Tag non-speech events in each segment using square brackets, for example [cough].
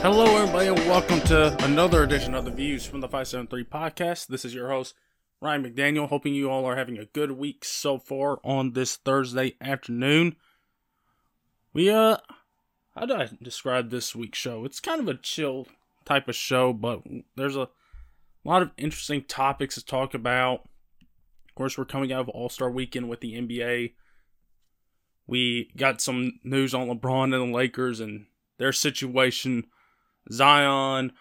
Hello, everybody, and welcome to another edition of the Views from the 573 podcast. This is your host, Ryan McDaniel. Hoping you all are having a good week so far on this Thursday afternoon. We, uh, how do I describe this week's show? It's kind of a chill type of show, but there's a lot of interesting topics to talk about. Of course, we're coming out of All Star weekend with the NBA. We got some news on LeBron and the Lakers and their situation Zion,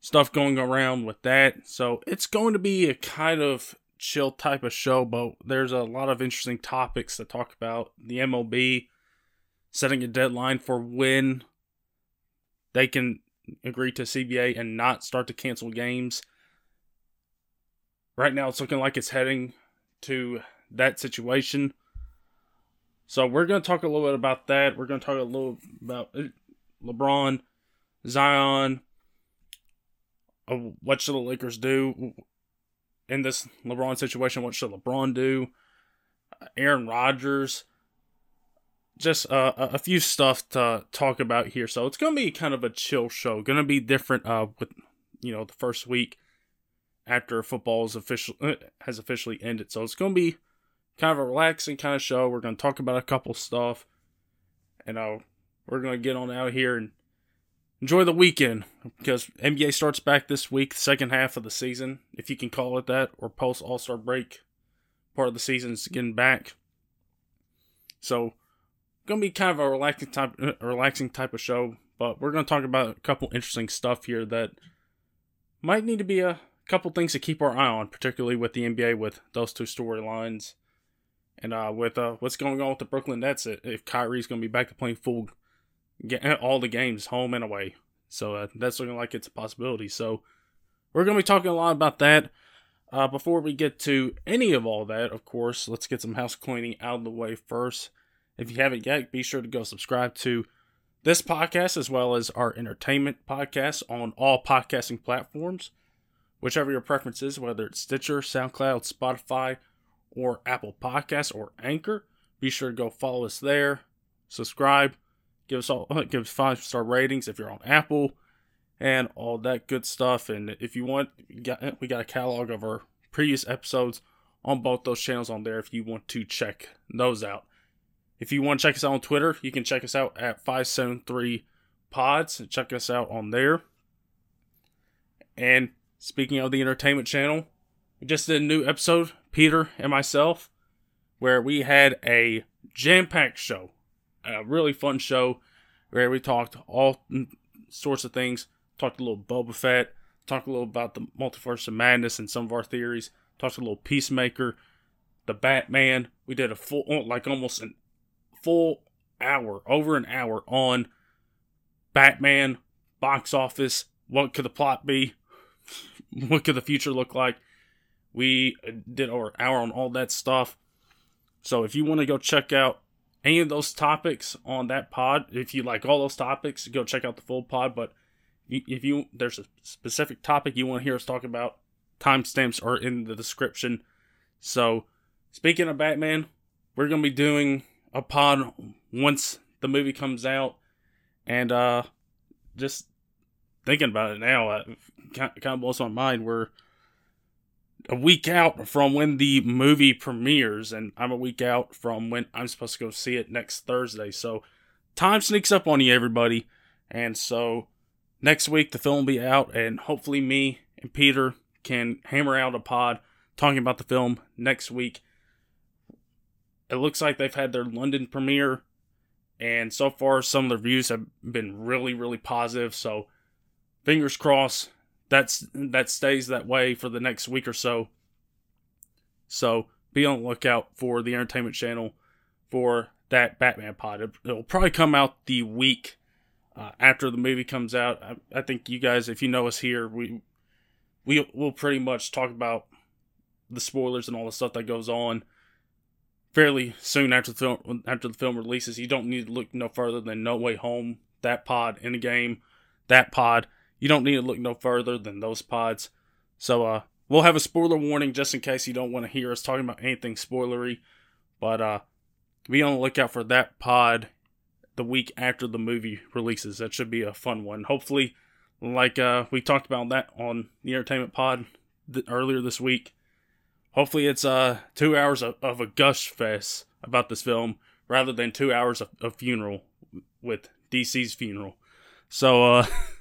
stuff going around with that. So it's going to be a kind of chill type of show, but there's a lot of interesting topics to talk about. The MLB setting a deadline for when they can agree to CBA and not start to cancel games. Right now, it's looking like it's heading to that situation. So we're going to talk a little bit about that. We're going to talk a little about uh, LeBron Zion. Uh, what should the Lakers do in this LeBron situation? What should LeBron do? Uh, Aaron Rodgers. Just uh, a few stuff to talk about here. So it's going to be kind of a chill show. Going to be different uh, with, you know, the first week after football is official, uh, has officially ended. So it's going to be kind of a relaxing kind of show. We're going to talk about a couple stuff. And uh, we're going to get on out here and enjoy the weekend because NBA starts back this week, second half of the season, if you can call it that, or post All Star break. Part of the season is getting back. So, gonna be kind of a relaxing type, a relaxing type of show. But we're gonna talk about a couple interesting stuff here that might need to be a couple things to keep our eye on, particularly with the NBA with those two storylines, and uh, with uh, what's going on with the Brooklyn Nets. If Kyrie's gonna be back to playing full [laughs] all the games home and away. So uh, that's looking like it's a possibility. So we're going to be talking a lot about that. Uh, before we get to any of all that, of course, let's get some house cleaning out of the way first. If you haven't yet, be sure to go subscribe to this podcast as well as our entertainment podcast on all podcasting platforms, whichever your preference is, whether it's Stitcher, SoundCloud, Spotify, or Apple Podcasts or Anchor. Be sure to go follow us there, subscribe, give us all [laughs] give us five star ratings if you're on Apple and all that good stuff. And if you want, we got, a catalog of our previous episodes on both those channels on there if you want to check those out. If you want to check us out on Twitter, you can check us out at 573 Pods and check us out on there. And speaking of the entertainment channel, we just did a new episode, Peter and myself, where we had a jam packed show a really fun show where we talked all sorts of things. Talked a little Boba Fett, talked a little about the multiverse of madness and some of our theories. Talked a little Peacemaker, the Batman. We did a full, like almost a full hour, over an hour on Batman, box office. What could the plot be? [laughs] what could the future look like? We did our hour on all that stuff. So if you want to go check out any of those topics on that pod, if you like all those topics, go check out the full pod. But if you there's a specific topic you want to hear us talk about, timestamps are in the description. So, speaking of Batman, we're gonna be doing a pod once the movie comes out, and uh, just thinking about it now, uh, kind of blows my mind. We're a week out from when the movie premieres, and I'm a week out from when I'm supposed to go see it next Thursday. So time sneaks up on you, everybody. And so next week the film will be out, and hopefully me and Peter can hammer out a pod talking about the film next week. It looks like they've had their London premiere, and so far some of the reviews have been really, really positive. So fingers crossed that's that stays that way for the next week or so. So be on the lookout for the entertainment channel for that Batman pod. It, will probably come out the week uh, after the movie comes out. I, I, think you guys, if you know us here, we we will pretty much talk about the spoilers and all the stuff that goes on fairly soon after the film after the film releases. You don't need to look no further than No Way Home, that pod in the game, that pod you don't need to look no further than those pods. So uh we'll have a spoiler warning just in case you don't want to hear us talking about anything spoilery. But uh be on the lookout for that pod the week after the movie releases. That should be a fun one. Hopefully, like uh, we talked about that on the Entertainment Pod th- earlier this week. Hopefully, it's uh two hours of, of a gush fest about this film rather than two hours of, of funeral with DC's funeral. So, uh, [laughs]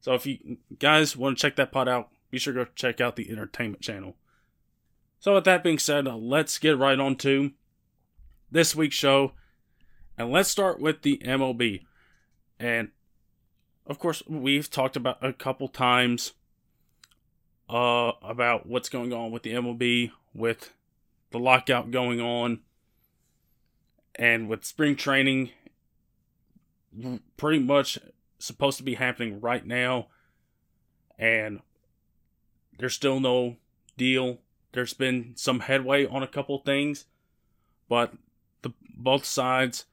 so if you guys want to check that pod out, be sure to go check out the Entertainment Channel. So, with that being said, uh, let's get right on to this week's show, and let's start with the MLB. And of course, we've talked about a couple times uh, about what's going on with the MLB, with the lockout going on, and with spring training pretty much supposed to be happening right now, and there's still no deal. There's been some headway on a couple things, but the both sides,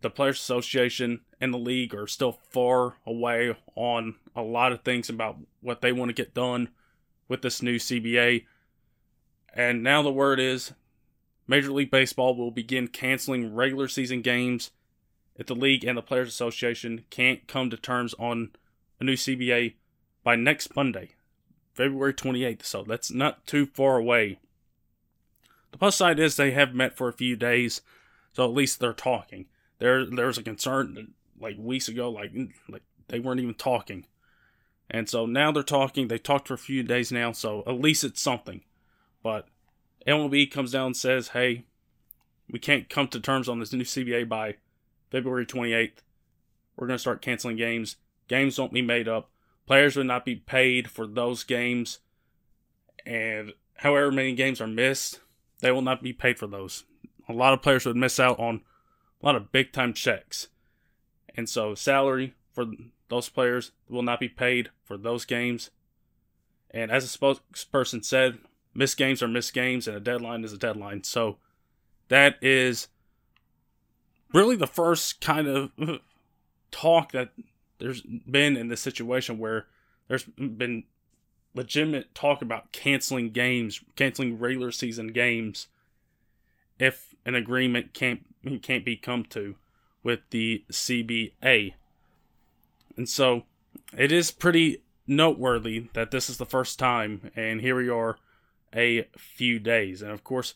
the Players Association and the league, are still far away on a lot of things about what they want to get done with this new CBA. And now the word is Major League Baseball will begin canceling regular season games if the league and the Players Association can't come to terms on a new CBA by next Monday, February 28th. So that's not too far away. The plus side is they have met for a few days, so at least they're talking. There, there's a concern like weeks ago, like like they weren't even talking, and so now they're talking. They talked for a few days now, so at least it's something. But MLB comes down and says, "Hey, we can't come to terms on this new CBA by February 28th. We're going to start canceling games. Games won't be made up. Players would not be paid for those games, and however many games are missed, they will not be paid for those. A lot of players would miss out on a lot of big time checks. And so, salary for those players will not be paid for those games. And as a spokesperson said, missed games are missed games, and a deadline is a deadline. So, that is really the first kind of talk that there's been in this situation where there's been legitimate talk about canceling games, canceling regular season games if an agreement can't can't be come to with the CBA. And so it is pretty noteworthy that this is the first time and here we are a few days. And of course,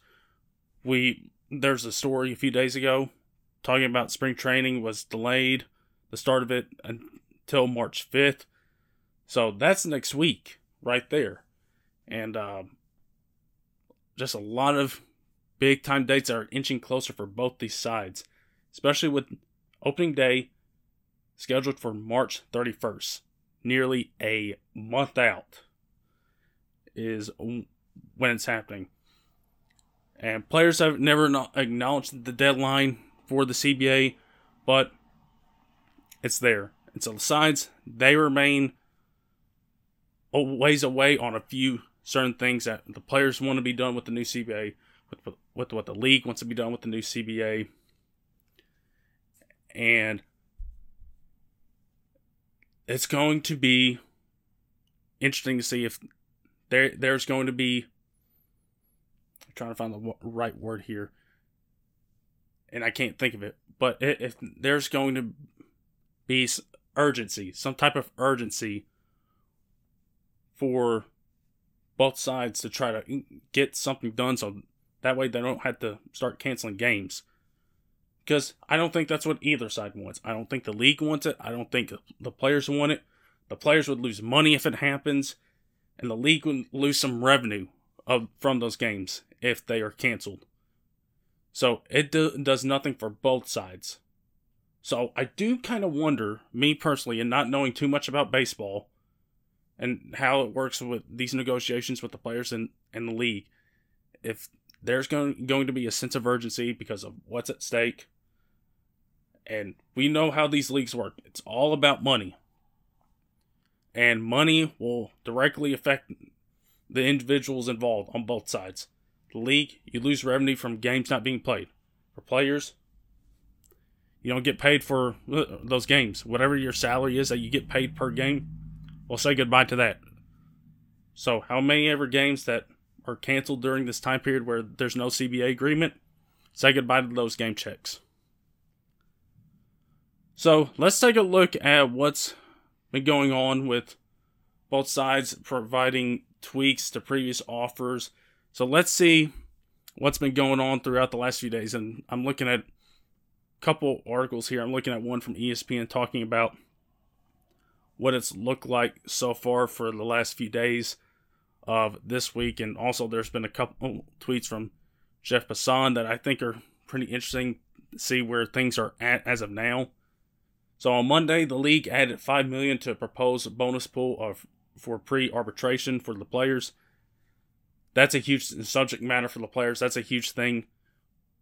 we there's a story a few days ago talking about spring training was delayed the start of it until March 5th. So that's next week right there. And um, just a lot of big time dates are inching closer for both these sides, especially with opening day scheduled for March 31st, nearly a month out is when it's happening. And players have never acknowledged the deadline for the CBA, but it's there. And so the sides, they remain a ways away on a few certain things that the players want to be done with the new CBA, with, with what the league wants to be done with the new CBA. And it's going to be interesting to see if there there's going to be I'm trying to find the right word here and I can't think of it but if there's going to be urgency some type of urgency for both sides to try to get something done so that way they don't have to start canceling games. Because I don't think that's what either side wants. I don't think the league wants it. I don't think the players want it. The players would lose money if it happens, and the league would lose some revenue of from those games if they are canceled. So it do, does nothing for both sides. So I do kind of wonder, me personally, and not knowing too much about baseball, and how it works with these negotiations with the players and, and the league. If there's going, going to be a sense of urgency because of what's at stake, and we know how these leagues work, it's all about money. And money will directly affect the individuals involved on both sides. League, you lose revenue from games not being played. For players, you don't get paid for uh, those games. Whatever your salary is that you get paid per game, we'll say goodbye to that. So, how many ever games that are canceled during this time period where there's no CBA agreement, say goodbye to those game checks. So let's take a look at what's been going on with both sides providing tweaks to previous offers. So let's see what's been going on throughout the last few days. And I'm looking at a couple articles here. I'm looking at one from ESPN talking about what it's looked like so far for the last few days of this week. And also, there's been a couple tweets from Jeff Passan that I think are pretty interesting to see where things are at as of now. So on Monday, the league added five million to propose a bonus pool of for pre-arbitration for the players. That's a huge subject matter for the players. That's a huge thing.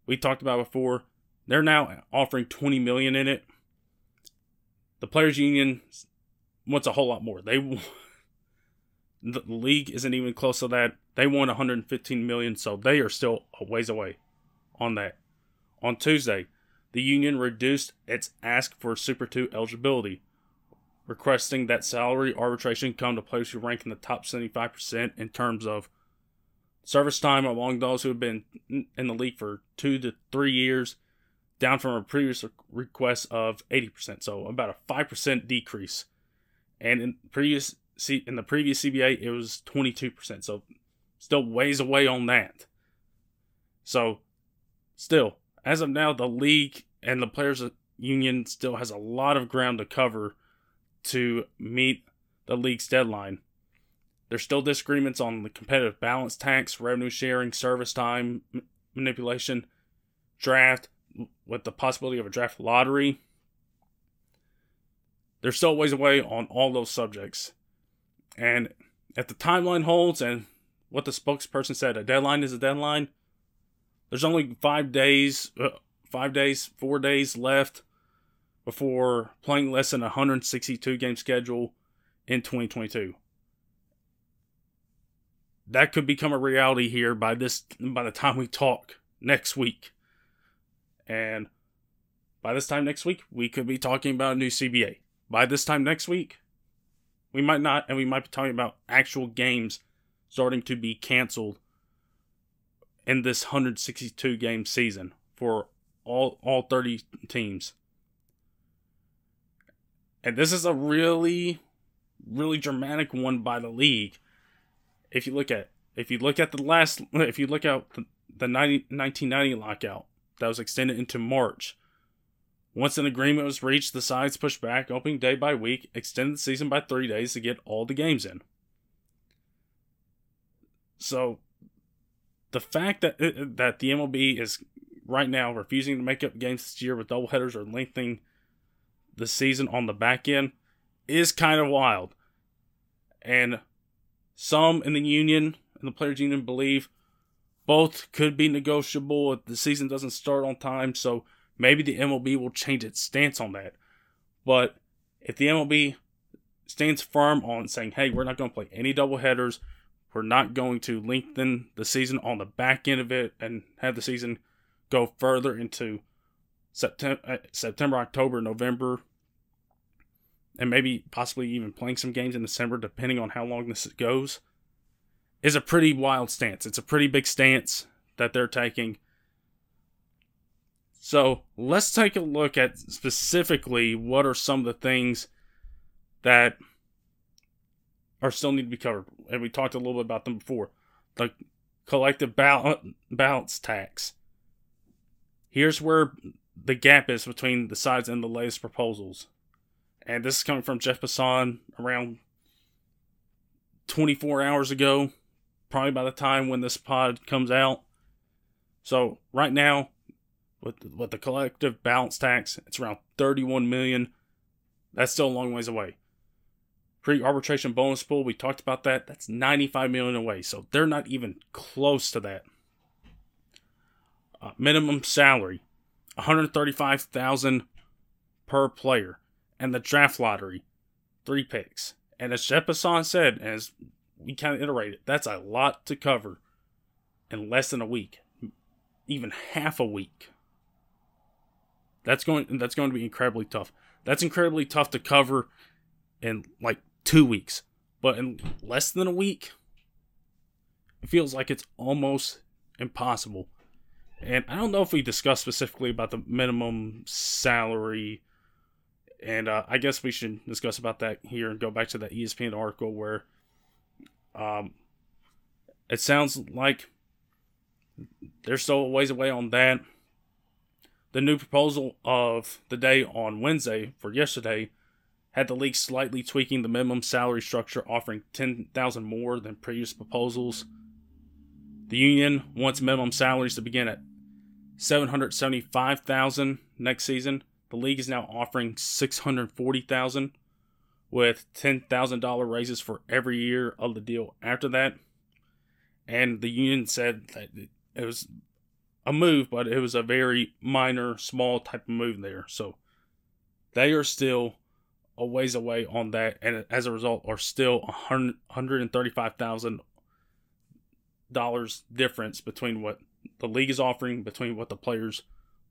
We talked about before. They're now offering 20 million in it. The players union wants a whole lot more. They [laughs] the league isn't even close to that. They want 115 million, so they are still a ways away on that. On Tuesday, the union reduced its ask for Super 2 eligibility, requesting that salary arbitration come to players who rank in the top 75% in terms of service time among those who have been in the league for two to three years, down from a previous request of 80%. So about a 5% decrease. And in previous in the previous CBA, it was 22%. So still ways away on that. So still, as of now, the league and the players union still has a lot of ground to cover to meet the league's deadline. There's still disagreements on the competitive balance tax, revenue sharing, service time manipulation, draft, with the possibility of a draft lottery. There's still a ways away on all those subjects. And if the timeline holds and what the spokesperson said, a deadline is a deadline, there's only five days, uh, five days, four days left before playing less than a 162 game schedule in 2022. That could become a reality here by this by the time we talk next week. And by this time next week, we could be talking about a new CBA. By this time next week, we might not, and we might be talking about actual games starting to be canceled in this 162 game season for all all 30 teams. And this is a really really dramatic one by the league. If you look at if you look at the last [laughs] if you look at the, the 90, 1990 lockout that was extended into March. Once an agreement was reached, the sides pushed back opening day by week, extended the season by 3 days to get all the games in. So the fact that uh, that the MLB is right now refusing to make up games this year with doubleheaders or lengthening the season on the back end is kind of wild. And some in the union and the players union believe both could be negotiable if the season doesn't start on time, so maybe the MLB will change its stance on that. But if the MLB stands firm on saying, hey, we're not going to play any doubleheaders, we're not going to lengthen the season on the back end of it and have the season go further into September, uh, September, October, November, and maybe possibly even playing some games in December, depending on how long this goes, is a pretty wild stance. It's a pretty big stance that they're taking. So let's take a look at specifically what are some of the things that are still need to be covered. And we talked a little bit about them before. The collective balance tax. Here's where the gap is between the sides and the latest proposals. And this is coming from Jeff Passan around 24 hours ago, probably by the time when this pod comes out. So right now, with with the collective balance tax, it's around 31 million. That's still a long ways away. Pre-arbitration bonus pool, we talked about that. That's 95 million away, so they're not even close to that. Uh, minimum salary, 135,000 per player, and the draft lottery, three picks. And as Jeff Passan said, as we kind of iterated, that's a lot to cover in less than a week, even half a week. That's going that's going to be incredibly tough. That's incredibly tough to cover in like 2 weeks. But in less than a week, it feels like it's almost impossible. And I don't know if we discussed specifically about the minimum salary And uh, I guess we should discuss about that here and go back to that ESPN article where um, it sounds like they're still a ways away on that. The new proposal of the day on Wednesday for yesterday had the league slightly tweaking the minimum salary structure, offering 10,000 more than previous proposals. The union wants minimum salaries to begin at 775,000 next season. The league is now offering 640,000 with $10,000 raises for every year of the deal after that. And the union said that it was a move, but it was a very minor, small type of move there. So they are still a ways away on that, and as a result, are still $135,000 difference between what the league is offering, between what the players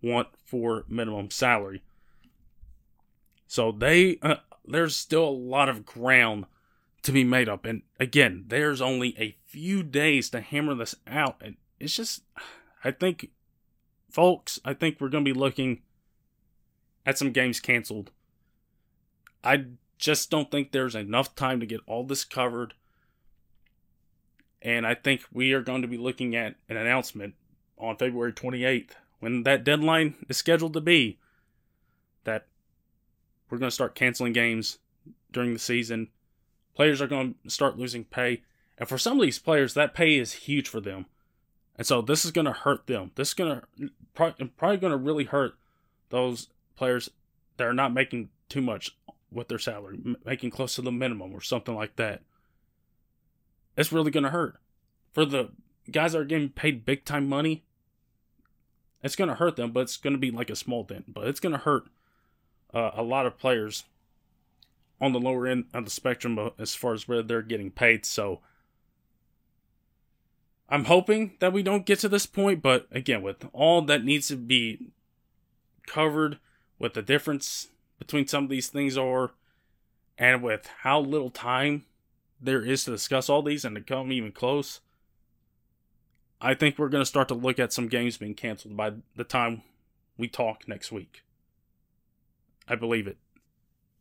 want for minimum salary. So they uh, there's still a lot of ground to be made up. And again, there's only a few days to hammer this out. And it's just, I think, folks, I think we're going to be looking at some games canceled. I just don't think there's enough time to get all this covered. And I think we are going to be looking at an announcement on February 28th when that deadline is scheduled to be that we're going to start canceling games during the season. Players are going to start losing pay. And for some of these players, that pay is huge for them. And so this is going to hurt them. This is going to probably going to really hurt those players that are not making too much with their salary, making close to the minimum or something like that. It's really going to hurt. For the guys that are getting paid big time money, it's going to hurt them, but it's going to be like a small dent. But it's going to hurt uh, a lot of players on the lower end of the spectrum as far as where they're getting paid. So I'm hoping that we don't get to this point, but again, with all that needs to be covered, with the difference between some of these things are, and with how little time there is to discuss all these and to come even close, I think we're going to start to look at some games being canceled by the time we talk next week. I believe it.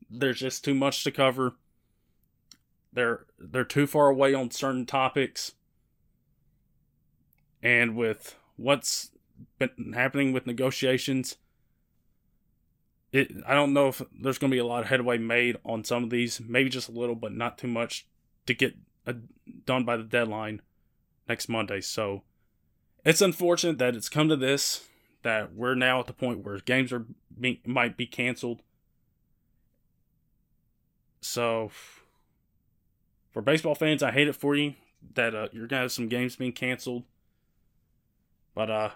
There's just too much to cover. They're they're too far away on certain topics. And with what's been happening with negotiations, it I don't know if there's going to be a lot of headway made on some of these, maybe just a little, but not too much to get a, done by the deadline next Monday. So it's unfortunate that it's come to this that we're now at the point where games are being, might be canceled. So, for baseball fans, I hate it for you that uh, you're gonna have some games being canceled. But uh,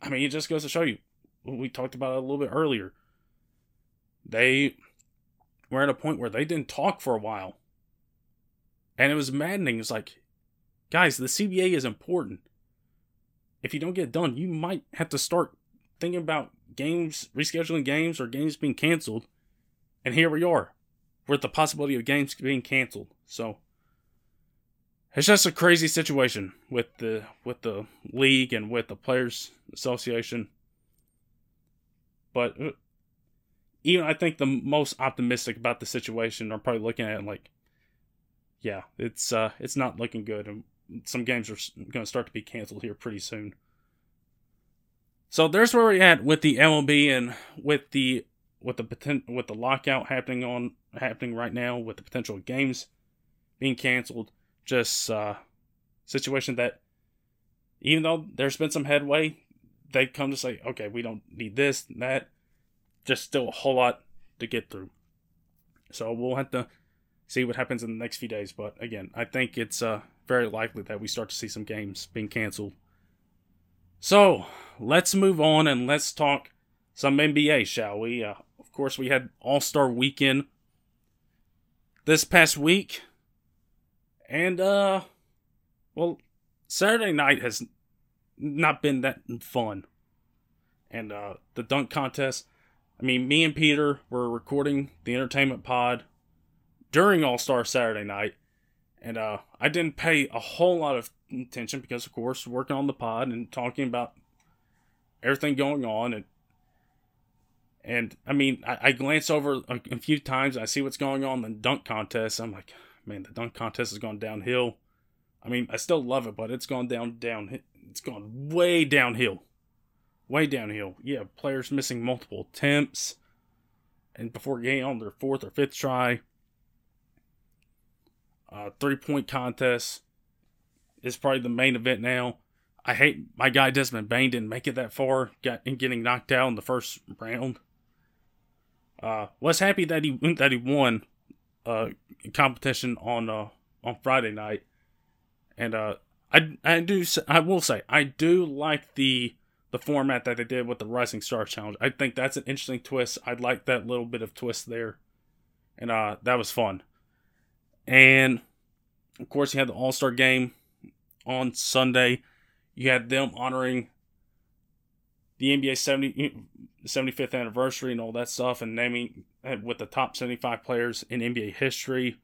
I mean, it just goes to show you. We talked about it a little bit earlier. They were at a point where they didn't talk for a while, and it was maddening. It's like, guys, the CBA is important if you don't get done, you might have to start thinking about games, rescheduling games, or games being canceled. And here we are, with the possibility of games being canceled. So it's just a crazy situation with the with the league and with the players association. But uh, even I think the most optimistic about the situation are probably looking at it like, yeah, it's uh, it's not looking good, and some games are going to start to be canceled here pretty soon. So there's where we're at with the MLB and with the with the potent, with the lockout happening on happening right now with the potential games being canceled. Just uh, situation that even though there's been some headway, they come to say, okay, we don't need this and that. Just still a whole lot to get through. So we'll have to see what happens in the next few days. But again, I think it's uh, very likely that we start to see some games being canceled. So let's move on and let's talk some NBA, shall we? Uh, of course, we had All Star Weekend this past week, and uh, well, Saturday night has not been that fun, and uh, the dunk contest. I mean, me and Peter were recording the entertainment pod during All Star Saturday night, and uh, I didn't pay a whole lot of attention because, of course, working on the pod and talking about everything going on, and And I mean, I, I glance over a, a, few times. I see what's going on in the dunk contest. I'm like, man, the dunk contest has gone downhill. I mean, I still love it, but it's gone down, down. It's gone way downhill, way downhill. Yeah, players missing multiple attempts, and before getting on their fourth or fifth try, uh, three point contest is probably the main event now. I hate my guy Desmond Bane didn't make it that far, got in getting knocked out in the first round. Uh, was happy that he that he won uh competition on uh on Friday night, and uh I I do I will say I do like the the format that they did with the Rising Star Challenge. I think that's an interesting twist. I like that little bit of twist there, and uh that was fun. And of course, you had the All Star game on Sunday. You had them honoring the NBA 70, 75th anniversary and all that stuff, and naming with the top 75 players in NBA history,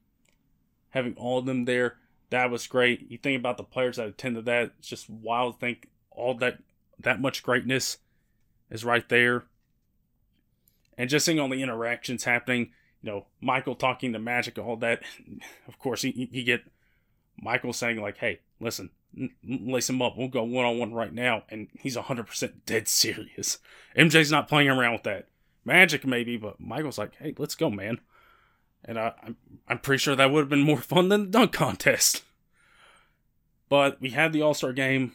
having all of them there. That was great. You think about the players that attended that; it's just wild to think all that that much greatness is right there. And just seeing all the interactions happening, you know, Michael talking to Magic, all that. [laughs] Of course, you, you get Michael saying like, "Hey, listen, lace him up. We'll go one on one right now. And he's 100% dead serious. [laughs] MJ's not playing around with that. Magic, maybe, but Michael's like, hey, let's go, man. And I, I'm, I'm pretty sure that would have been more [laughs] fun than the dunk contest. But we had the All Star game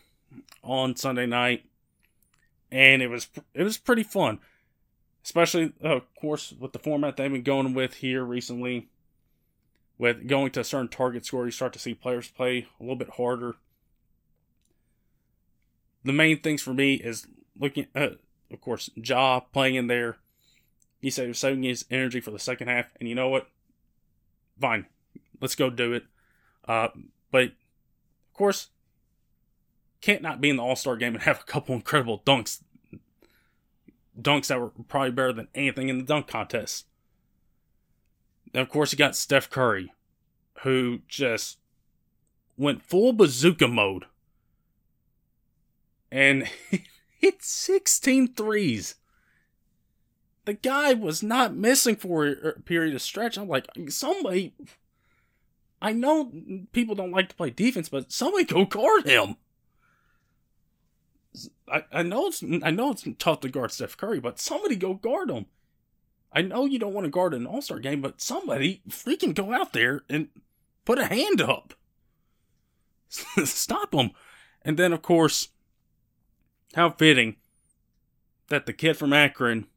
on Sunday night, and it was it was pretty fun, especially uh, of course with the format they've been going with here recently. With going to a certain target score, you start to see players play a little bit harder the main things for me is looking at, of course, Ja playing in there. He said he was saving his energy for the second half, and you know what? Fine, let's go do it. Uh, but of course, can't not be in the All Star game and have a couple incredible dunks, dunks that were probably better than anything in the dunk contest. And of course, you got Steph Curry, who just went full bazooka mode and [laughs] hit 16 threes. The guy was not missing for a period of stretch. I'm like, somebody. I know people don't like to play defense, but somebody go guard him. I, I know it's I know it's tough to guard Steph Curry, but somebody go guard him. I know you don't want to guard an All Star game, but somebody freaking go out there and put a hand up. [laughs] Stop him. And then, of course, how fitting that the kid from Akron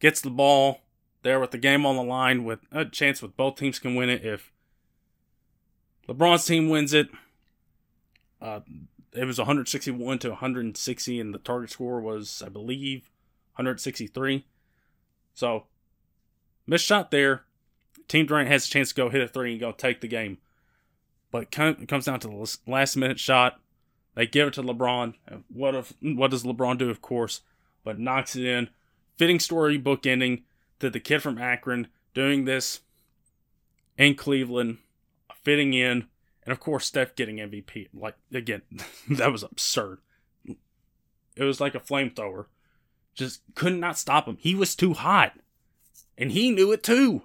gets the ball there with the game on the line with a chance with both teams can win it if LeBron's team wins it. Uh, it was 161 to 160, and the target score was, I believe, 163. So, missed shot there. Team Durant has a chance to go hit a three and go take the game. But it comes down to the last minute shot. They give it to LeBron. What if what does LeBron do? Of course, but knocks it in. Fitting storybook ending to the kid from Akron doing this in Cleveland, fitting in, and of course Steph getting MVP. Like again, [laughs] that was absurd. It was like a flamethrower. Just could not stop him. He was too hot. And he knew it too.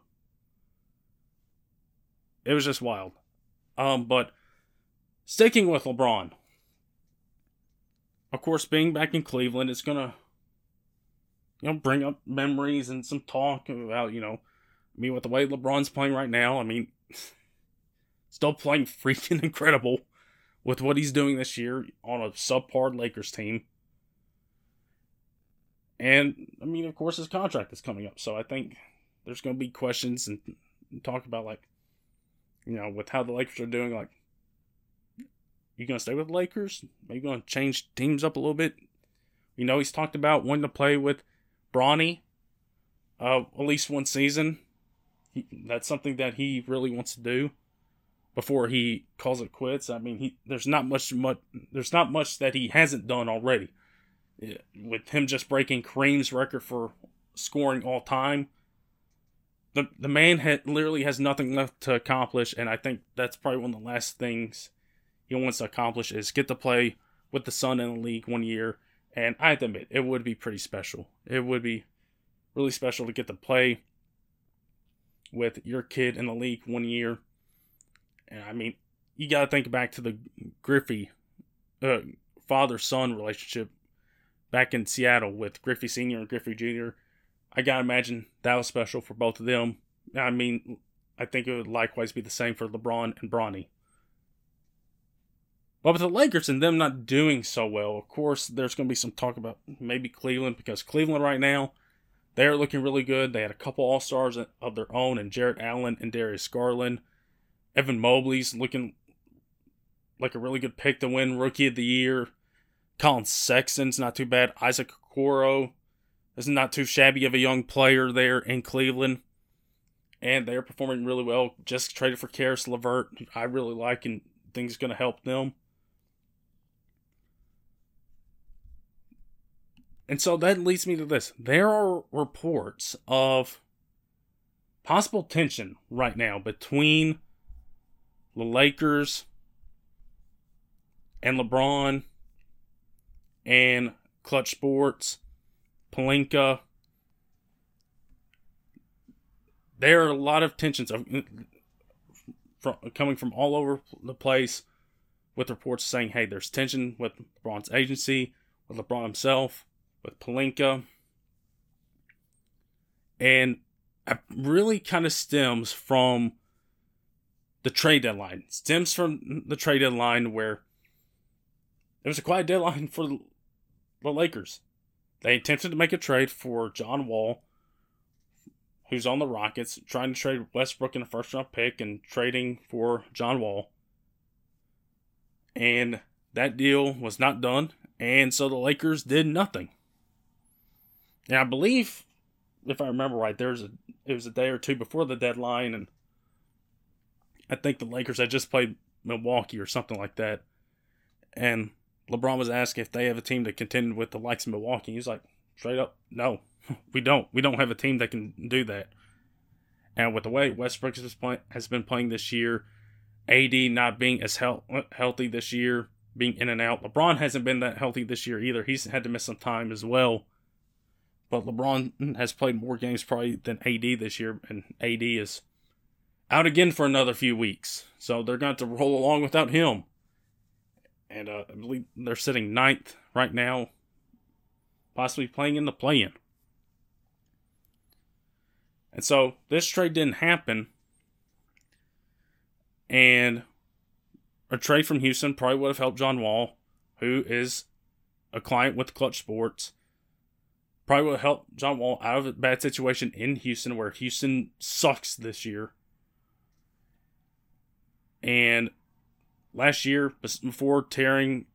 It was just wild. Um, but sticking with LeBron, of course, being back in Cleveland is gonna, you know, bring up memories and some talk about, you know, I mean, with the way LeBron's playing right now, I mean, [laughs] still playing freaking [laughs] incredible with what he's doing this year on a subpar Lakers team. And I mean, of course, his contract is coming up, so I think there's going to be questions and talk about like, you know, with how the Lakers are doing, like you gonna stay with Lakers? Are you gonna change teams up a little bit? You know, he's talked about wanting to play with Bronny uh, at least one season. He, that's something that he really wants to do before he calls it quits. I mean, he there's not much much there's not much that he hasn't done already. With him just breaking Kareem's record for scoring all time, the the man had, literally has nothing left to accomplish, and I think that's probably one of the last things he wants to accomplish is get to play with the son in the league one year. And I have to admit, it would be pretty special. It would be really special to get to play with your kid in the league one year. And I mean, you got to think back to the Griffey uh, father son relationship back in Seattle with Griffey Sr. and Griffey Jr. I got to imagine that was special for both of them. I mean, I think it would likewise be the same for LeBron and Bronny. But with the Lakers and them not doing so well, of course, there's going to be some talk about maybe Cleveland because Cleveland right now, they're looking really good. They had a couple All Stars of their own, and Jarrett Allen and Darius Garland. Evan Mobley's looking like a really good pick to win Rookie of the Year. Collin Sexton's not too bad. Isaac Okoro is not too shabby of a young player there in Cleveland. And they're performing really well. Just traded for Caris LeVert, I really like and think is going to help them. And so that leads me to this. There are reports of possible tension right now between the Lakers and LeBron and Clutch Sports, Pelinka. There are a lot of tensions from, coming from all over the place with reports saying, hey, there's tension with LeBron's agency, with LeBron himself with Pelinka. And it really kind of stems from the trade deadline. Stems from the trade deadline where it was a quiet deadline for the Lakers. They attempted to make a trade for John Wall, who's on the Rockets, trying to trade Westbrook in a first round pick and trading for John Wall. And that deal was not done, and so the Lakers did nothing. And I believe, if I remember right, there's a it was a day or two before the deadline, and I think the Lakers had just played Milwaukee or something like that. And LeBron was asking if they have a team that contend with the likes of Milwaukee. He's like, straight up, no, [laughs] we don't. We don't have a team that can do that. And with the way Westbrook has, been playing this year, AD not being as healthy this year, being in and out, LeBron hasn't been that healthy this year either. He's had to miss some time as well. But LeBron has played more games probably than AD this year, and AD is out again for another few weeks. So they're going to, roll along without him. And uh, I believe they're sitting ninth right now, possibly playing in the play in. And so this trade didn't happen. And a trade from Houston probably would have helped John Wall, who is a client with Clutch Sports Probably will help John Wall out of a bad situation in Houston where Houston sucks this year. And last year, before tearing,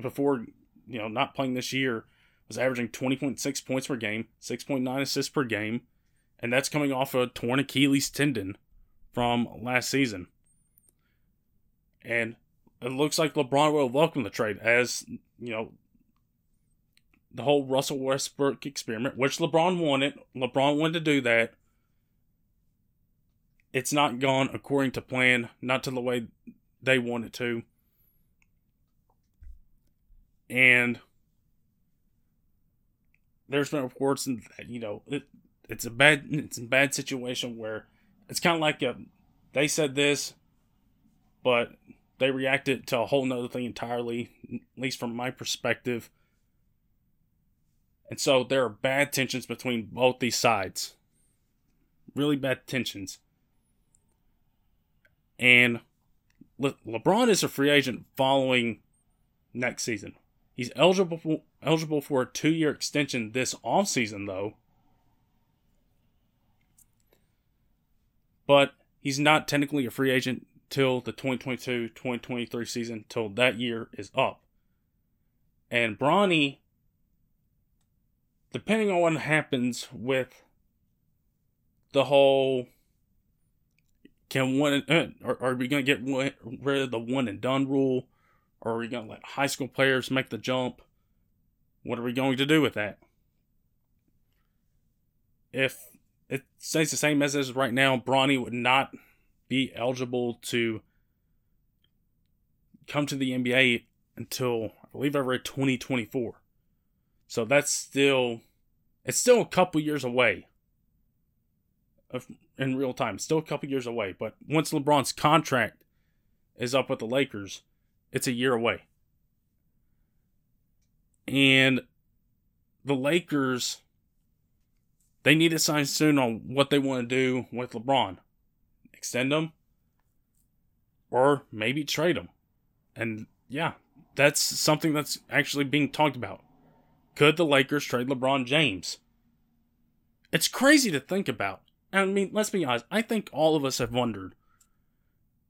before, you know, not playing this year, was averaging 20.6 points per game, 6.9 assists per game. And that's coming off a torn Achilles tendon from last season. And it looks like LeBron will welcome the trade as, you know, the whole Russell Westbrook experiment, which LeBron wanted. LeBron wanted to do that. It's not gone according to plan, not to the way they wanted to. And there's been reports that you know it, it's a bad it's a bad situation where it's kind of like a, they said this, but they reacted to a whole nother thing entirely. At least from my perspective and so there are bad tensions between both these sides. Really bad tensions. And Le- LeBron is a free agent following next season. He's eligible for, eligible for a two year extension this offseason, though. But he's not technically a free agent till the 2022 2023 season, till that year is up. And Bronny depending on what happens with the whole can one uh, are, are we going to get rid of the one and done rule? Or are we going to let high school players make the jump? What are we going to do with that? If it stays the same as it is right now bronny would not be eligible to come to the nba until i believe i read 2024 so that's still It's still a couple years away. In real time, still a couple years away. But once LeBron's contract is up with the Lakers, it's a year away. And the Lakers, they need to sign soon on what they want to do with LeBron. Extend him, or maybe trade him. And yeah, that's something that's actually being talked about. Could the Lakers trade LeBron James? It's crazy to think about. I mean, let's be honest. I think all of us have wondered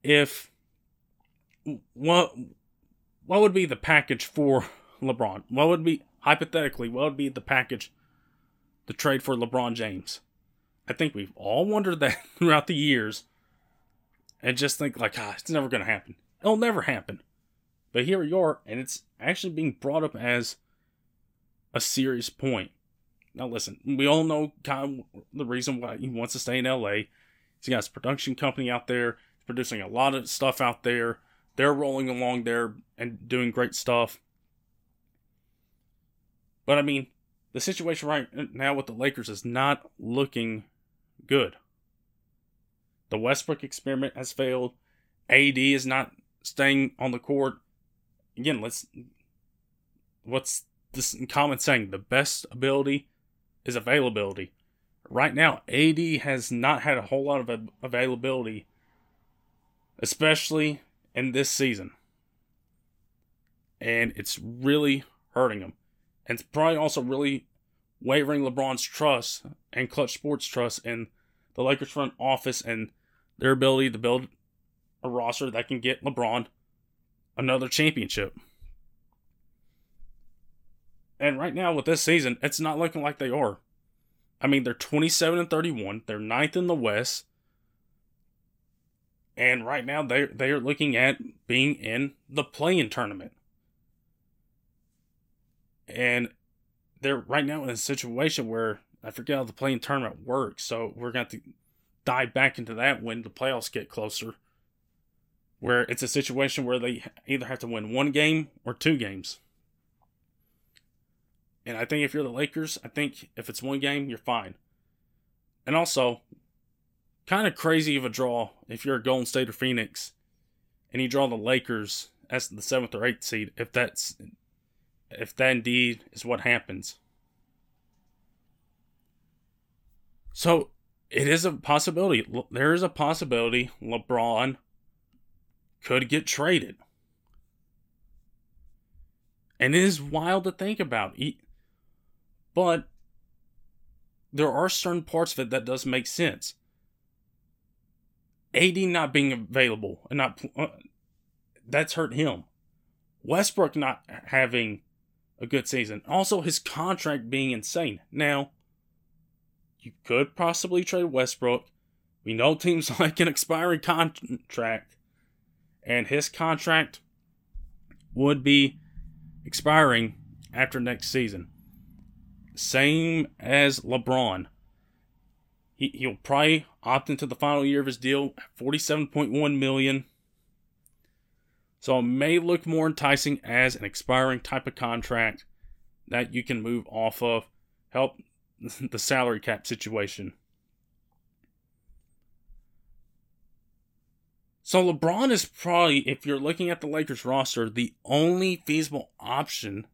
if what what would be the package for [laughs] LeBron? What would be hypothetically what would be the package to trade for LeBron James? I think we've all wondered that [laughs] throughout the years and just think like, ah, it's never going to happen. It'll never happen. But here you are, and it's actually being brought up as a serious point. Now, listen, we all know kind of the reason why he wants to stay in LA. He's got his production company out there, producing a lot of stuff out there. They're rolling along there and doing great stuff. But I mean, the situation right now with the Lakers is not looking good. The Westbrook experiment has failed. AD is not staying on the court. Again, let's. What's this common saying? The best ability is availability. Right now, AD has not had a whole lot of availability, especially in this season. And it's really hurting him. And it's probably also really wavering LeBron's trust and Clutch Sports' trust in the Lakers front office and their ability to build a roster that can get LeBron another championship. And right now with this season, it's not looking like they are. I mean, they're 27 and 31. They're ninth in the West. And right now they they are looking at being in the play-in tournament. And they're right now in a situation where I forget how the play-in tournament works, so we're going to dive back into that when the playoffs get closer. Where it's a situation where they either have to win one game or two games. And I think if you're the Lakers, I think if it's one game, you're fine. And also, kind of crazy of a draw if you're a Golden State or Phoenix and you draw the Lakers as the seventh or eighth seed, if that's if that indeed is what happens. So it is a possibility. There is a possibility LeBron could get traded. And it is wild to think about. But there are certain parts of it that does make sense. AD not being available and not uh, that's hurt him. Westbrook not having a good season. Also, his contract being insane. Now, you could possibly trade Westbrook. We know teams [laughs] like an expiring contract, and his contract would be expiring after next season. Same as LeBron. He, he'll probably opt into the final year of his deal, 47.1 million. So it may look more enticing as an expiring type of contract that you can move off of, help [laughs] the salary cap situation. So LeBron is probably, if you're looking at the Lakers roster, the only feasible option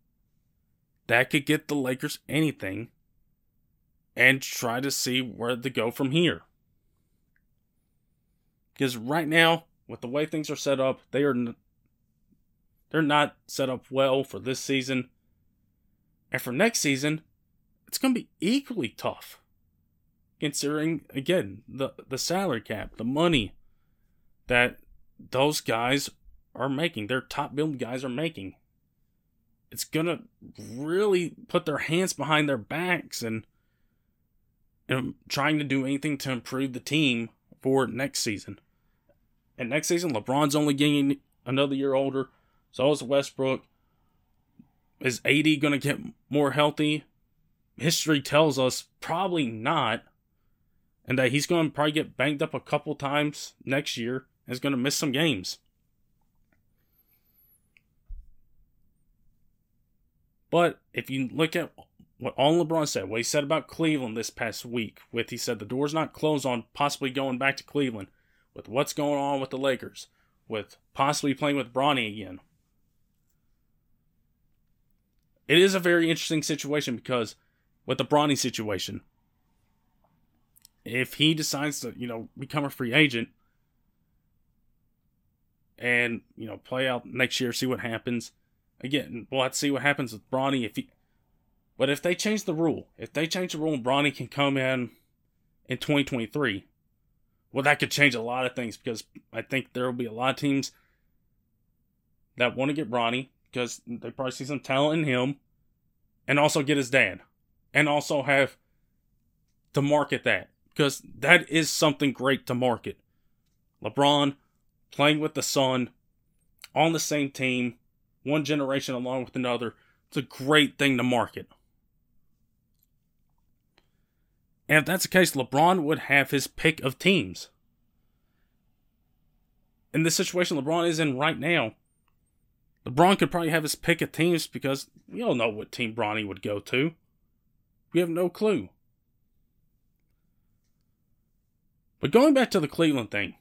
that could get the Lakers anything and try to see where to go from here. Because right now, with the way things are set up, they are n- they're not set up well for this season. And for next season, it's going to be equally tough. Considering again the the salary cap, the money that those guys are making, their top billed guys are making it's gonna really put their hands behind their backs and, and trying to do anything to improve the team for next season. And next season, LeBron's only getting another year older. So is Westbrook. Is AD going to get more healthy? History tells us probably not. And that he's going to probably get banged up a couple times next year. And is going to miss some games. But if you look at what all LeBron said, what he said about Cleveland this past week, with he said the door's not closed on possibly going back to Cleveland, with what's going on with the Lakers, with possibly playing with Bronny again. It is a very interesting situation because with the Bronny situation, if he decides to, you know, become a free agent and, you know, play out next year, see what happens. Again, we'll have to see what happens with Bronny if he but if they change the rule, if they change the rule and Bronny can come in in 2023, well, that could change a lot of things because I think there will be a lot of teams that want to get Bronny because they probably see some talent in him and also get his dad and also have to market that because that is something great to market. LeBron playing with the son on the same team, one generation along with another. It's a great thing to market. And if that's the case, LeBron would have his pick of teams. In the situation LeBron is in right now, LeBron could probably have his pick of teams because we all know what team Bronny would go to. We have no clue. But going back to the Cleveland thing,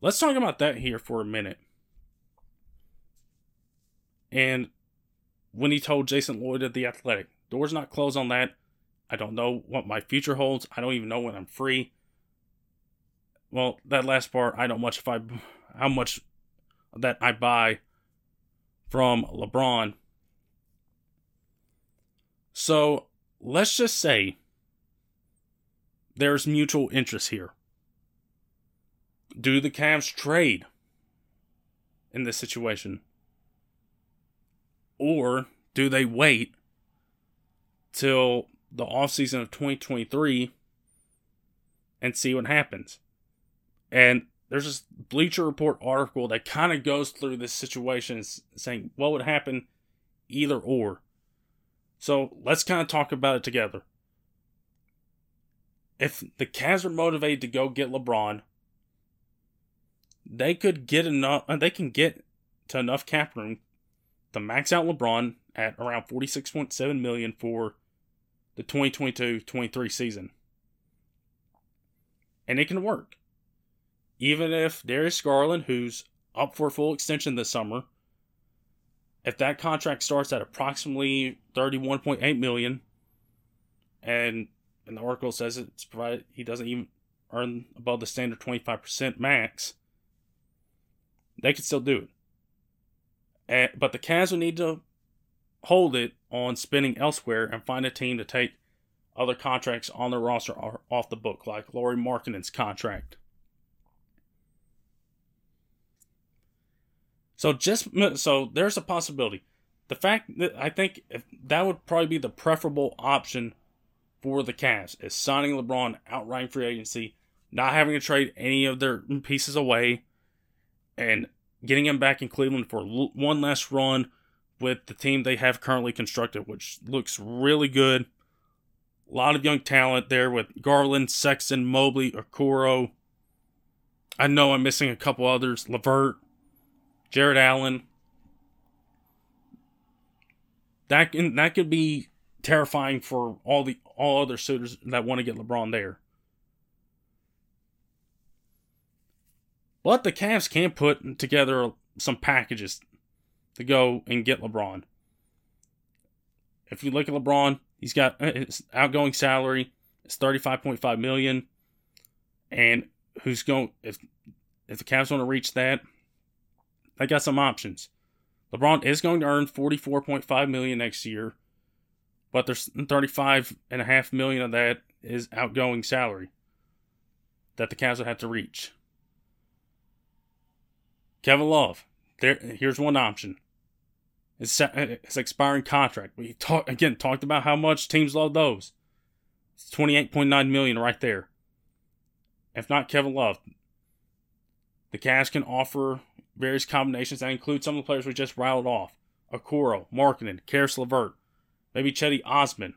let's talk about that here for a minute. And when he told Jason Lloyd at The Athletic, doors not closed on that. I don't know what my future holds. I don't even know when I'm free. Well, that last part, I don't much if I [sighs] how much that I buy from LeBron. So let's just say there's mutual interest here. Do the Cavs trade in this situation? Or do they wait till the offseason of 2023 and see what happens. And there's this Bleacher Report article that kind of goes through this situation saying what would happen either or. So let's kind of talk about it together. If the Cavs are motivated to go get LeBron, they could get enough. They can get to enough cap room to max out LeBron at around 46.7 million for the 2022-23 season. And it can work. Even if Darius Garland, who's up for a full extension this summer, if that contract starts at approximately 31.8 million and and the article says it's provided he doesn't even earn above the standard 25% max, they could still do it. But the Cavs will need to hold it on spending elsewhere and find a team to take other contracts on their roster off the book, like Lauri Markkanen's contract. So just so there's a possibility. The fact that I think that would probably be the preferable option for the Cavs is signing LeBron outright free agency, not having to trade any of their pieces away, and getting him back in Cleveland for one last run with the team they have currently constructed, which looks really good. A lot of young talent there with Garland, Sexton, Mobley, Okoro. I know I'm missing a couple others. LeVert, Jarrett Allen. That can, that could be terrifying for all the all other suitors that want to get LeBron there. But the Cavs can't put together some packages to go and get LeBron. If you look at LeBron, he's got uh, his outgoing salary is 35.5 million and who's going if if the Cavs want to reach that, they got some options. LeBron is going to earn 44.5 million next year, but there's 35 and a half million of that is outgoing salary that the Cavs will have to reach. Kevin Love, there here's one option It's his expiring contract. We talk again talked about how much teams love those. It's twenty eight point nine million right there. If not Kevin Love, the Cavs can offer various combinations that include some of the players we just rattled off: Okoro, Markkanen, Caris LeVert, maybe Cedi Osman.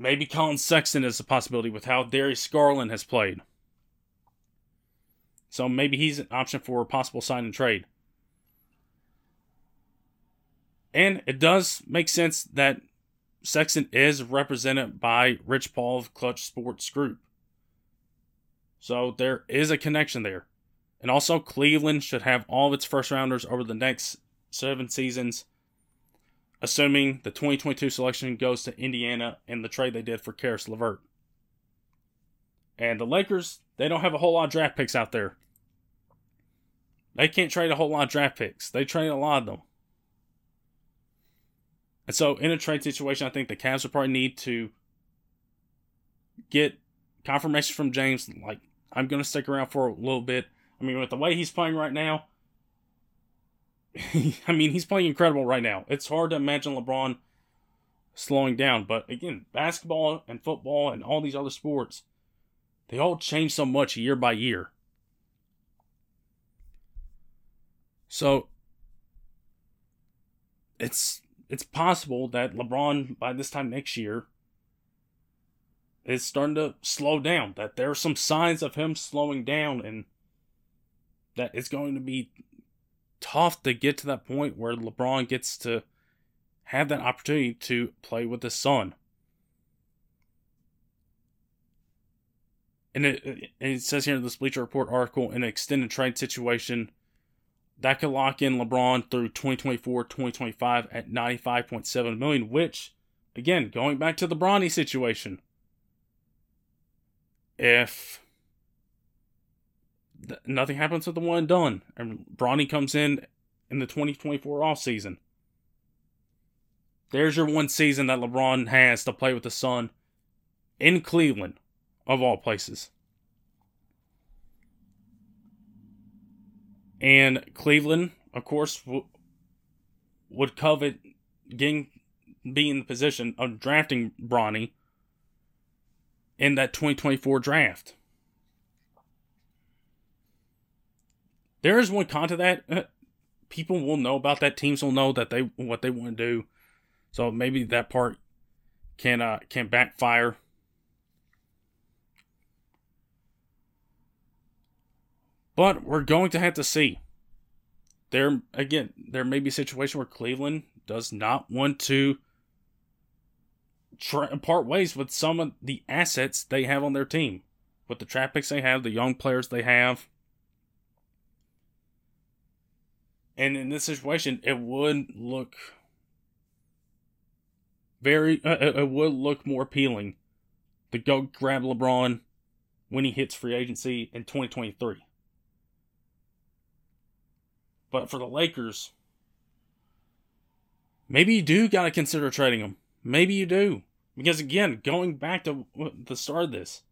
Maybe Collin Sexton is a possibility with how Darius Garland has played. So maybe he's an option for a possible sign and trade. And it does make sense that Sexton is represented by Rich Paul of Clutch Sports Group. So there is a connection there. And also, Cleveland should have all of its first rounders over the next seven seasons, assuming the 2022 selection goes to Indiana in the trade they did for Caris LeVert. And the Lakers, they don't have a whole lot of draft picks out there. They can't trade a whole lot of draft picks. They trade a lot of them. And so, in a trade situation, I think the Cavs will probably need to get confirmation from James, like, I'm going to stick around for a little bit. I mean, with the way he's playing right now, [laughs] I mean, he's playing incredible right now. It's hard to imagine LeBron slowing down. But again, basketball and football and all these other sports, they all change so much year by year. So it's it's possible that LeBron by this time next year is starting to slow down. That there are some signs of him slowing down and that it's going to be tough to get to that point where LeBron gets to have that opportunity to play with his son. And it, it says here in this Bleacher Report article, an extended trade situation that could lock in LeBron through 2024 2025 at 95.7 million, which, again, going back to the Bronny situation, if nothing happens with the one and done. And Bronny comes in in the 2024 off season. There's your one season that LeBron has to play with the son in Cleveland, of all places. And Cleveland, of course, w- would covet getting in the position of drafting Bronny in that 2024 draft. there is one con to that. Uh, people will know about that. Teams will know that they what they want to do. So maybe that part can uh, can backfire. But we're going to have to see. There again, there may be a situation where Cleveland does not want to tra- part ways with some of the assets they have on their team, with the traffics they have, the young players they have. And in this situation, it would look very, uh, it would look more appealing to go grab LeBron when he hits free agency in 2023. But for the Lakers, maybe you do got to consider trading him. Maybe you do. Because again, going back to the start of this,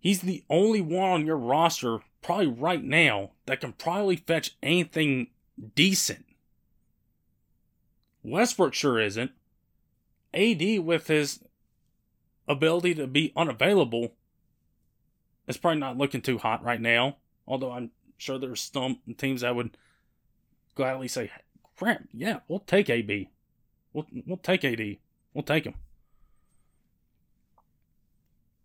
he's the only one on your roster probably right now that can probably fetch anything decent. Westbrook sure isn't. AD with his ability to be unavailable is probably not looking too hot right now. Although I'm sure there's some teams that would gladly say, "Crap, yeah, we'll take AB. We'll we'll take AD. We'll take him."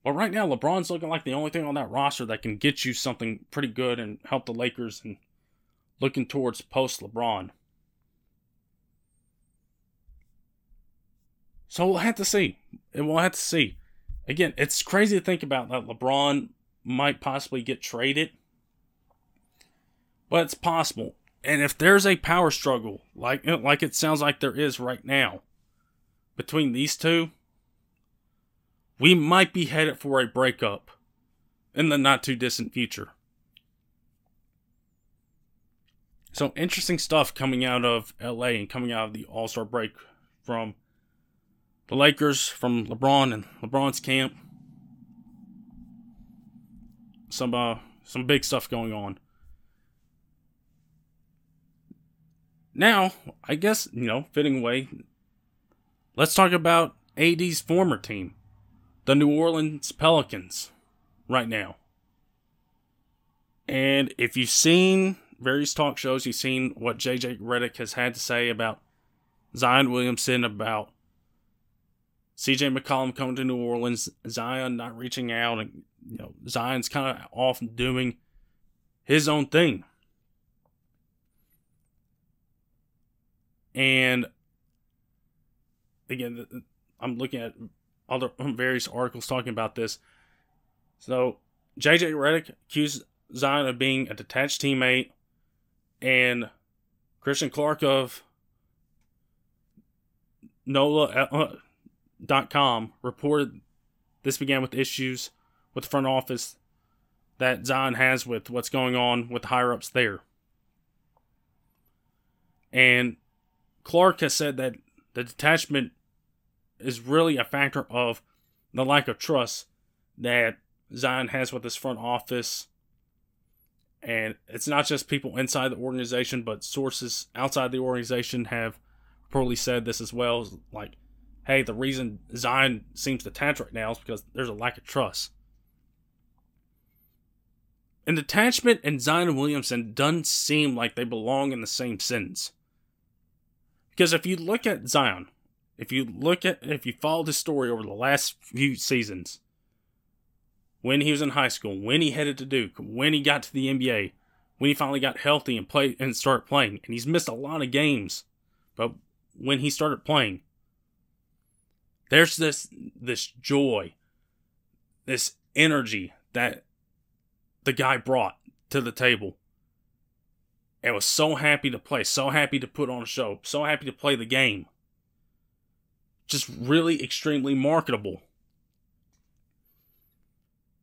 But right now, LeBron's looking like the only thing on that roster that can get you something pretty good and help the Lakers and looking towards post LeBron. So we'll have to see. And we'll have to see. Again, it's crazy to think about that LeBron might possibly get traded. But it's possible. And if there's a power struggle, like like it sounds like there is right now, between these two, we might be headed for a breakup in the not too distant future. So interesting stuff coming out of LA and coming out of the All Star break from the Lakers, from LeBron and LeBron's camp. Some uh, some big stuff going on. Now, I guess you know, fitting away. Let's talk about AD's former team the New Orleans Pelicans right now. And if you've seen various talk shows, you've seen what JJ Redick has had to say about Zion Williamson, about CJ McCollum coming to New Orleans, Zion not reaching out, and you know Zion's kind of off doing his own thing. And again, I'm looking at other [laughs] various articles talking about this. So JJ Redick accused Zion of being a detached teammate, and Christian Clark of NOLA.com uh, uh, reported this began with issues with the front office that Zion has with what's going on with the higher ups there. And Clark has said that the detachment is really a factor of the lack of trust that Zion has with his front office. And it's not just people inside the organization, but sources outside the organization have reportedly said this as well. Like, hey, the reason Zion seems detached right now is because there's a lack of trust. And detachment and Zion Williamson doesn't seem like they belong in the same sentence. Because if you look at Zion, if you look at if you follow the story over the last few seasons, when he was in high school, when he headed to Duke, when he got to the NBA, when he finally got healthy and played and started playing, and he's missed a lot of games, but when he started playing, there's this this joy, this energy that the guy brought to the table. And was so happy to play, so happy to put on a show, so happy to play the game. Just really extremely marketable.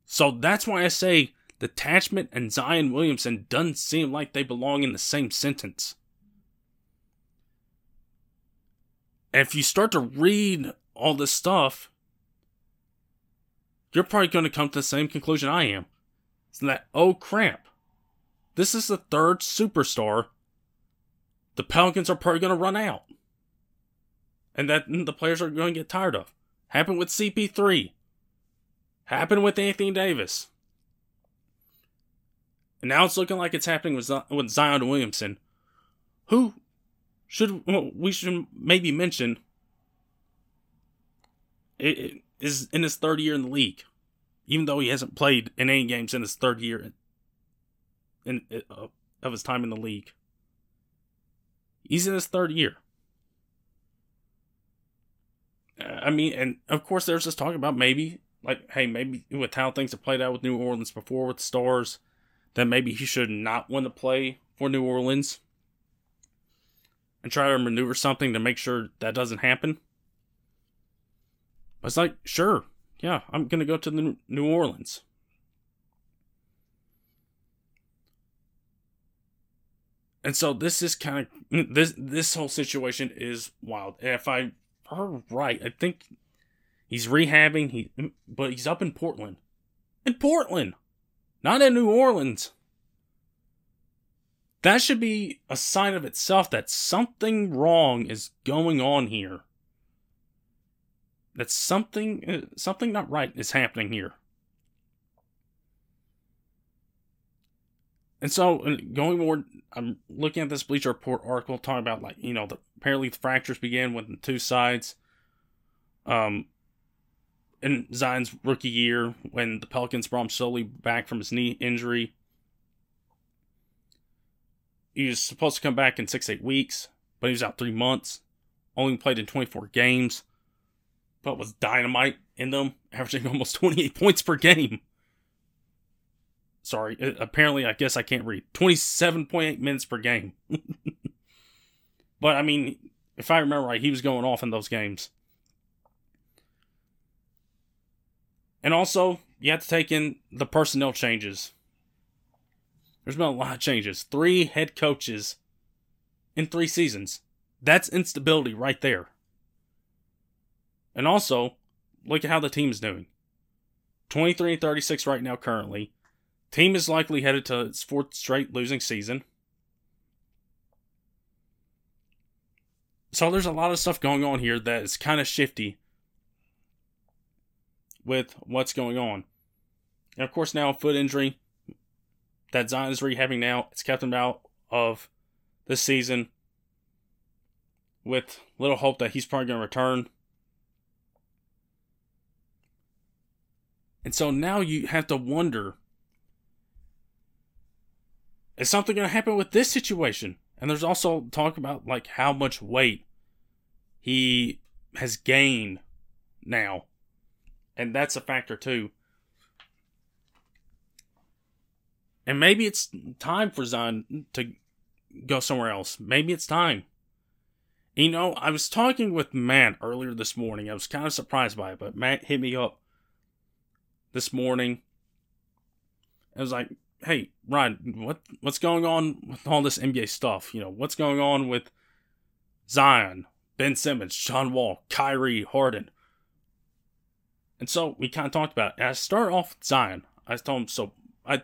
So that's why I say detachment and Zion Williamson doesn't seem like they belong in the same sentence. And if you start to read all this stuff, you're probably going to come to the same conclusion I am. It's that, oh crap, this is the third superstar the Pelicans are probably going to run out. And that mm, the players are going to get tired of. Happened with CP3. Happened with Anthony Davis. And now it's looking like it's happening with, with Zion Williamson, who should well, we should maybe mention it, it is in his third year in the league, even though he hasn't played in any games in his third year in, uh, of his time in the league. He's in his third year. I mean, and of course, there's this talk about maybe like, hey, maybe with how things have played out with New Orleans before with Stars, that maybe he should not want to play for New Orleans and try to maneuver something to make sure that doesn't happen. But it's like, sure, yeah, I'm gonna go to the New Orleans. And so this is kind of this this whole situation is wild. if I heard right, I think He's rehabbing. He, but he's up in Portland. In Portland, not in New Orleans. That should be a sign of itself that something wrong is going on here. That something, something not right is happening here. And so, going more, I'm looking at this Bleacher Report article talking about like you know the apparently the fractures began when the two sides um in Zion's rookie year when the Pelicans brought him slowly back from his knee injury. He was supposed to come back in six, eight weeks, but he was out three months. Only played in 24 games, but was dynamite in them, [laughs] averaging almost 28 points per game. Sorry, uh, apparently, I guess I can't read. 27.8 minutes per game. [laughs] but I mean, if I remember right, he was going off in those games. And also, you have to take in the personnel changes. There's been a lot of changes. Three head coaches in three seasons. That's instability right there. And also, look at how the team is doing. 23 and 36 right now currently. Team is likely headed to its fourth straight losing season. So there's a lot of stuff going on here that is kind of shifty with what's going on. And of course, now foot injury that Zion is rehabbing now, it's kept him out of this season with little hope that he's probably going to return. And so now you have to wonder is something going to happen with this situation? And there's also talk about like how much weight he has gained now. And that's a factor too. And maybe it's time for Zion to go somewhere else. Maybe it's time. You know, I was talking with Matt earlier this morning. I was kind of surprised by it, but Matt hit me up this morning. I was like, "Hey, Ryan, what what's going on with all this NBA stuff? You know, what's going on with Zion, Ben Simmons, John Wall, Kyrie, Harden?" And so we kind of talked about it. And I start off with Zion. I told him so. I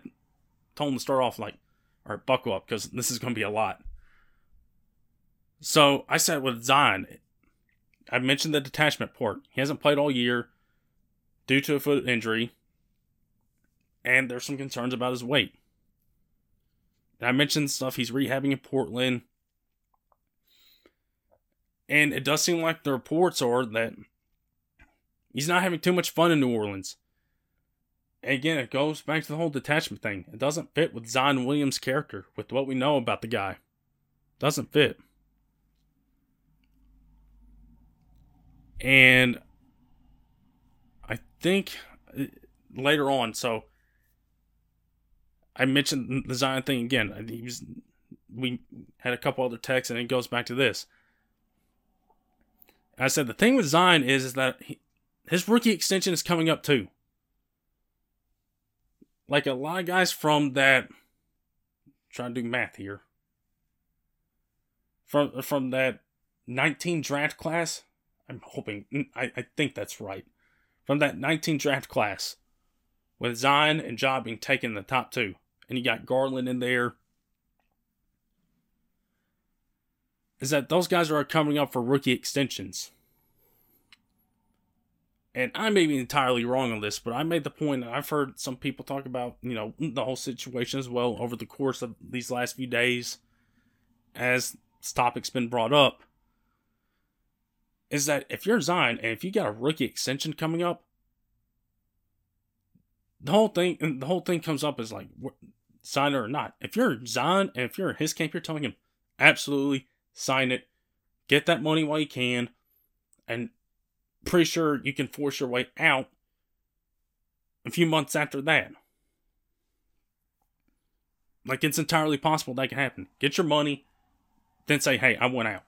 told him to start off like, "All right, buckle up because this is going to be a lot." So I said with Zion, I mentioned the detachment port. He hasn't played all year due to a foot injury, and there's some concerns about his weight. And I mentioned stuff he's rehabbing in Portland, and it does seem like the reports are that he's not having too much fun in New Orleans. And again, it goes back to the whole detachment thing. It doesn't fit with Zion Williams' character, with what we know about the guy. Doesn't fit. And I think uh, later on, so I mentioned the Zion thing again. He was, we had a couple other texts, and it goes back to this. I said the thing with Zion is, is that he, his rookie extension is coming up too. Like a lot of guys from that, trying to do math here. From from that 19 draft class, I'm hoping, I, I think that's right. From that 19 draft class, with Zion and Ja being taken in the top two, and you got Garland in there, is that those guys are coming up for rookie extensions. And I may be entirely wrong on this, but I made the point that I've heard some people talk about, you know, the whole situation as well over the course of these last few days as this topic's been brought up is that if you're Zion and if you got a rookie extension coming up, the whole thing the whole thing comes up is like sign it or not. If you're Zion and if you're in his camp, you're telling him absolutely sign it, get that money while you can, and pretty sure you can force your way out a few months after that. Like it's entirely possible that can happen. Get your money, then say, "Hey, I went out."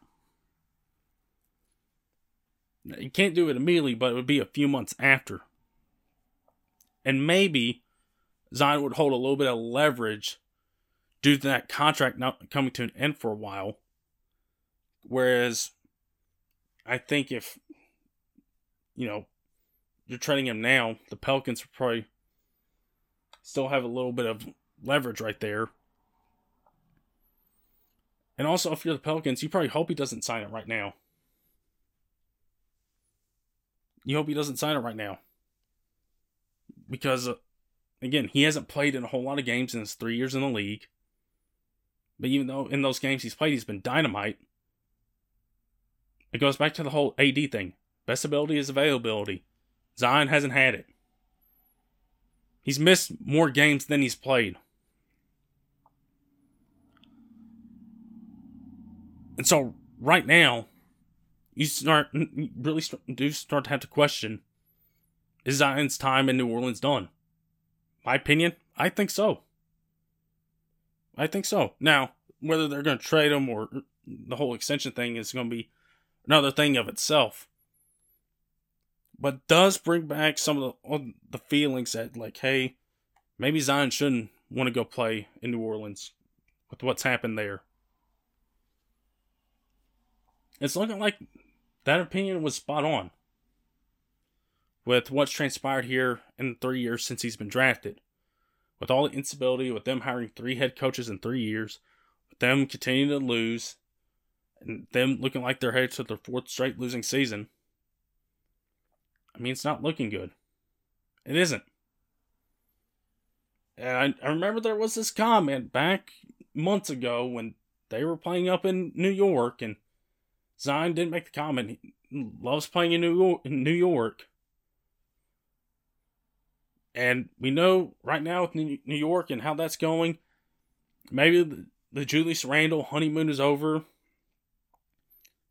You can't do it immediately, but it would be a few months after. And maybe Zion would hold a little bit of leverage due to that contract not coming to an end for a while. Whereas I think if, you know, you're trading him now, the Pelicans would probably still have a little bit of leverage right there. And also, if you're the Pelicans, you probably hope he doesn't sign it right now. You hope he doesn't sign it right now. Because, uh, again, he hasn't played in a whole lot of games in his three years in the league. But even though in those games he's played, he's been dynamite. It goes back to the whole AD thing. Best ability is availability. Zion hasn't had it. He's missed more games than he's played. And so, right now, you start really start, do start to have to question is Zion's time in New Orleans done? My opinion, I think so. I think so. Now, whether they're going to trade him or the whole extension thing is going to be another thing of itself. But does bring back some of the the feelings that like, hey, maybe Zion shouldn't want to go play in New Orleans with what's happened there. It's looking like that opinion was spot on with what's transpired here in the three years since he's been drafted. With all the instability, with them hiring three head coaches in three years, with them continuing to lose, and them looking like they're headed to their fourth straight losing season. I mean, it's not looking good. It isn't. And I, I remember there was this comment back months ago when they were playing up in New York and Zion didn't make the comment. He loves playing in New York, in New York. And we know right now with New York and how that's going, maybe the Julius Randle honeymoon is over.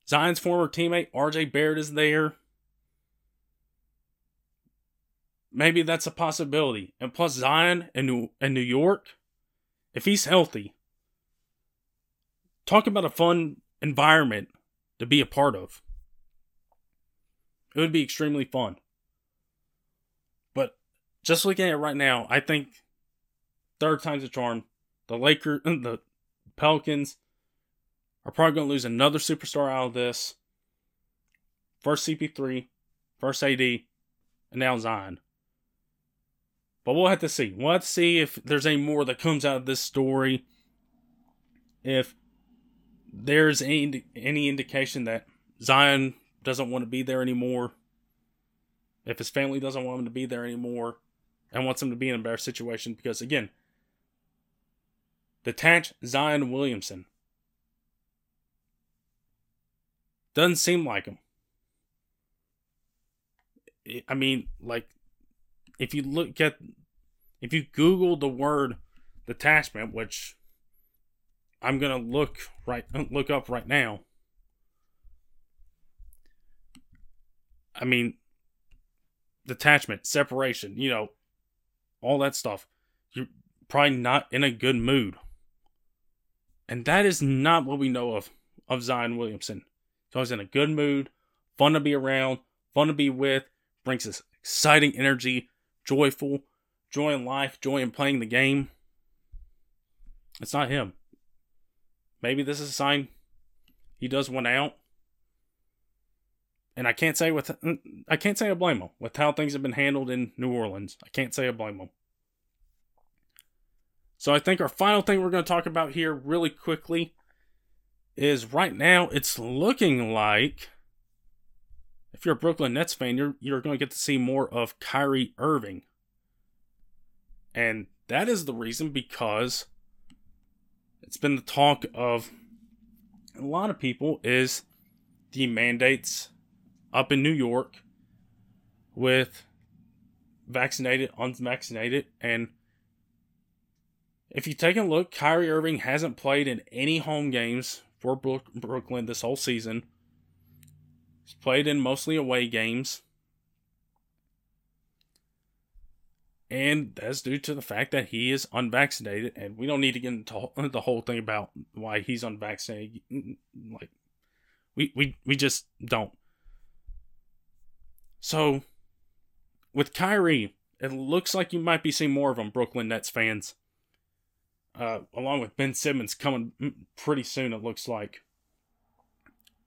Zion's former teammate RJ Barrett is there. Maybe that's a possibility. And plus Zion and New, and New York, if he's healthy, talk about a fun environment to be a part of. It would be extremely fun. Just looking at it right now, I think third time's a charm. The Lakers, [laughs] the Pelicans are probably going to lose another superstar out of this. First CP3, first AD, and now Zion. But we'll have to see. We'll have to see if there's any more that comes out of this story. If there's any, any indication that Zion doesn't want to be there anymore. If his family doesn't want him to be there anymore and wants him to be in a better situation. Because again, detach Zion Williamson. Doesn't seem like him. I mean, like, if you look at, if you Google the word detachment, which I'm gonna look right look up right now. I mean, detachment, separation, you know, all that stuff. You're probably not in a good mood. And that is not what we know of of Zion Williamson. So he's in a good mood, fun to be around, fun to be with, brings this exciting energy, joyful, joy in life, joy in playing the game. It's not him. Maybe this is a sign he does one out. And I can't say with mm, I can't say I blame them with how things have been handled in New Orleans. I can't say I blame them. So I think our final thing we're going to talk about here really quickly is right now it's looking like if you're a Brooklyn Nets fan, you're you're going to get to see more of Kyrie Irving. And that is the reason because it's been the talk of a lot of people is the mandates up in New York with vaccinated, unvaccinated, and if you take a look, Kyrie Irving hasn't played in any home games for Brooklyn this whole season. He's played in mostly away games. And that's due to the fact that he is unvaccinated. And we don't need to get into the whole [laughs] thing about why he's unvaccinated. Like, we, we, we just don't. So, with Kyrie, it looks like you might be seeing more of them, Brooklyn Nets fans. Uh, along with Ben Simmons coming pretty soon, it looks like.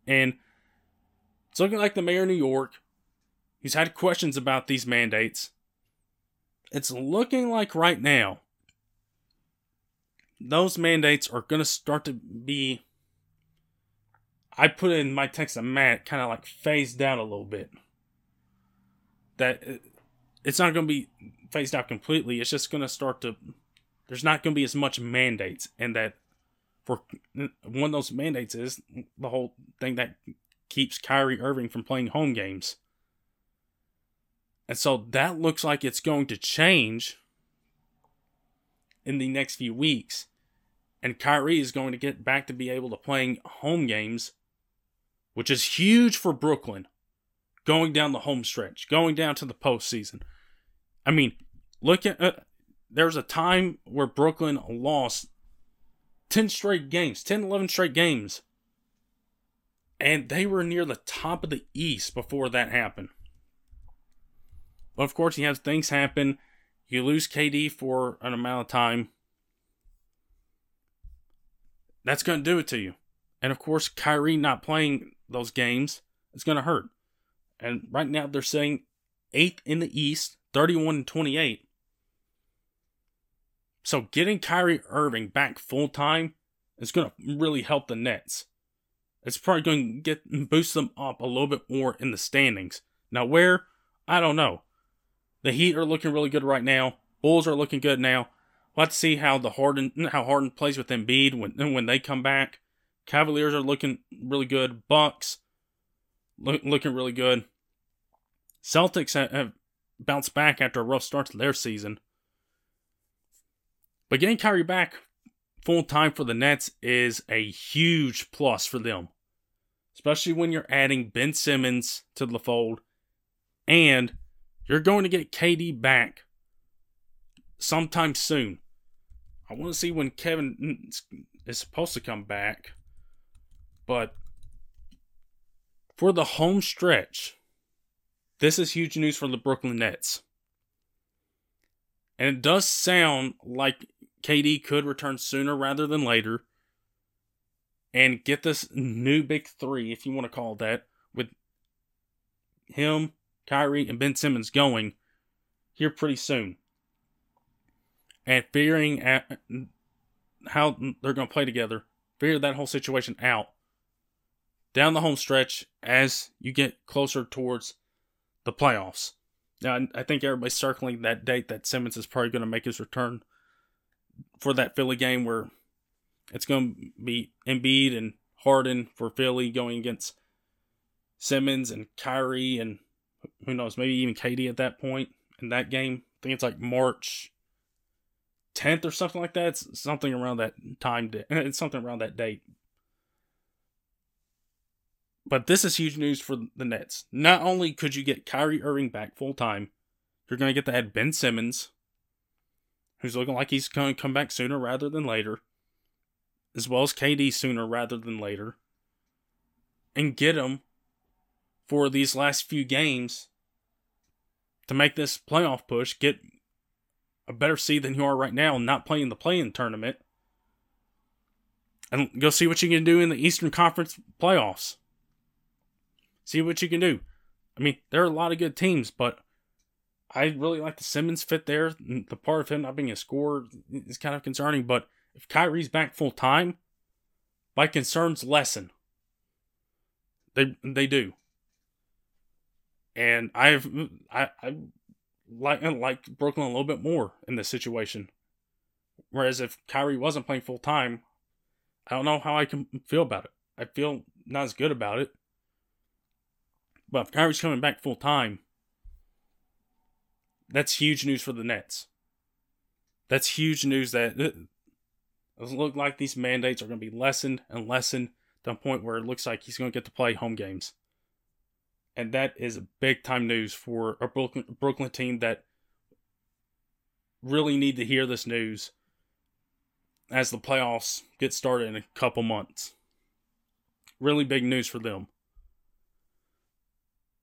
And it's looking like the mayor of New York, he's had questions about these mandates it's looking like right now those mandates are going to start to be I put in my text to Matt kind of like phased out a little bit. That it's not going to be phased out completely. It's just going to start to there's not going to be as much mandates and that for one of those mandates is the whole thing that keeps Kyrie Irving from playing home games. And so that looks like it's going to change in the next few weeks. And Kyrie is going to get back to be able to playing home games, which is huge for Brooklyn going down the home stretch, going down to the postseason. I mean, look at uh, there's a time where Brooklyn lost 10 straight games, 10, 11 straight games. And they were near the top of the East before that happened. But of course, you have things happen. You lose KD for an amount of time. That's going to do it to you. And of course, Kyrie not playing those games is going to hurt. And right now, they're saying eighth in the East, 31 and 28. So getting Kyrie Irving back full time is going to really help the Nets. It's probably going to get boost them up a little bit more in the standings. Now, where? I don't know. The Heat are looking really good right now. Bulls are looking good now. Let's see how the Harden how Harden plays with Embiid when when they come back. Cavaliers are looking really good. Bucks look, looking really good. Celtics have, bounced back after a rough start to their season. But getting Kyrie back full time for the Nets is a huge plus for them, especially when you're adding Ben Simmons to the fold and you're going to get KD back sometime soon. I want to see when Kevin is supposed to come back. But for the home stretch, this is huge news for the Brooklyn Nets. And it does sound like KD could return sooner rather than later and get this new big three, if you want to call it that, with him, Kyrie, and Ben Simmons going here pretty soon. And figuring out how they're going to play together, figure that whole situation out down the home stretch as you get closer towards the playoffs. Now, I think everybody's circling that date that Simmons is probably going to make his return for that Philly game where it's going to be Embiid and Harden for Philly going against Simmons and Kyrie and who knows, maybe even KD at that point in that game. I think it's like March 10th or something like that. It's something around that time. It's [laughs] something around that date. But this is huge news for the Nets. Not only could you get Kyrie Irving back full time, you're going to get to add Ben Simmons, who's looking like he's going to come back sooner rather than later, as well as KD sooner rather than later, and get him for these last few games to make this playoff push, get a better seed than you are right now, not playing the play-in tournament, and go see what you can do in the Eastern Conference playoffs. See what you can do. I mean, there are a lot of good teams, but I really like the Simmons fit there. The part of him not being a scorer is kind of concerning, but if Kyrie's back full time, my concerns lessen. They they do. And I've I I like I like Brooklyn a little bit more in this situation. Whereas if Kyrie wasn't playing full time, I don't know how I can feel about it. I feel not as good about it. But if Kyrie's coming back full time, that's huge news for the Nets. That's huge news that it, looks like these mandates are going to be lessened and lessened to a point where it looks like he's going to get to play home games. And that is big time news for a Brooklyn, Brooklyn team that really need to hear this news as the playoffs get started in a couple months. Really big news for them.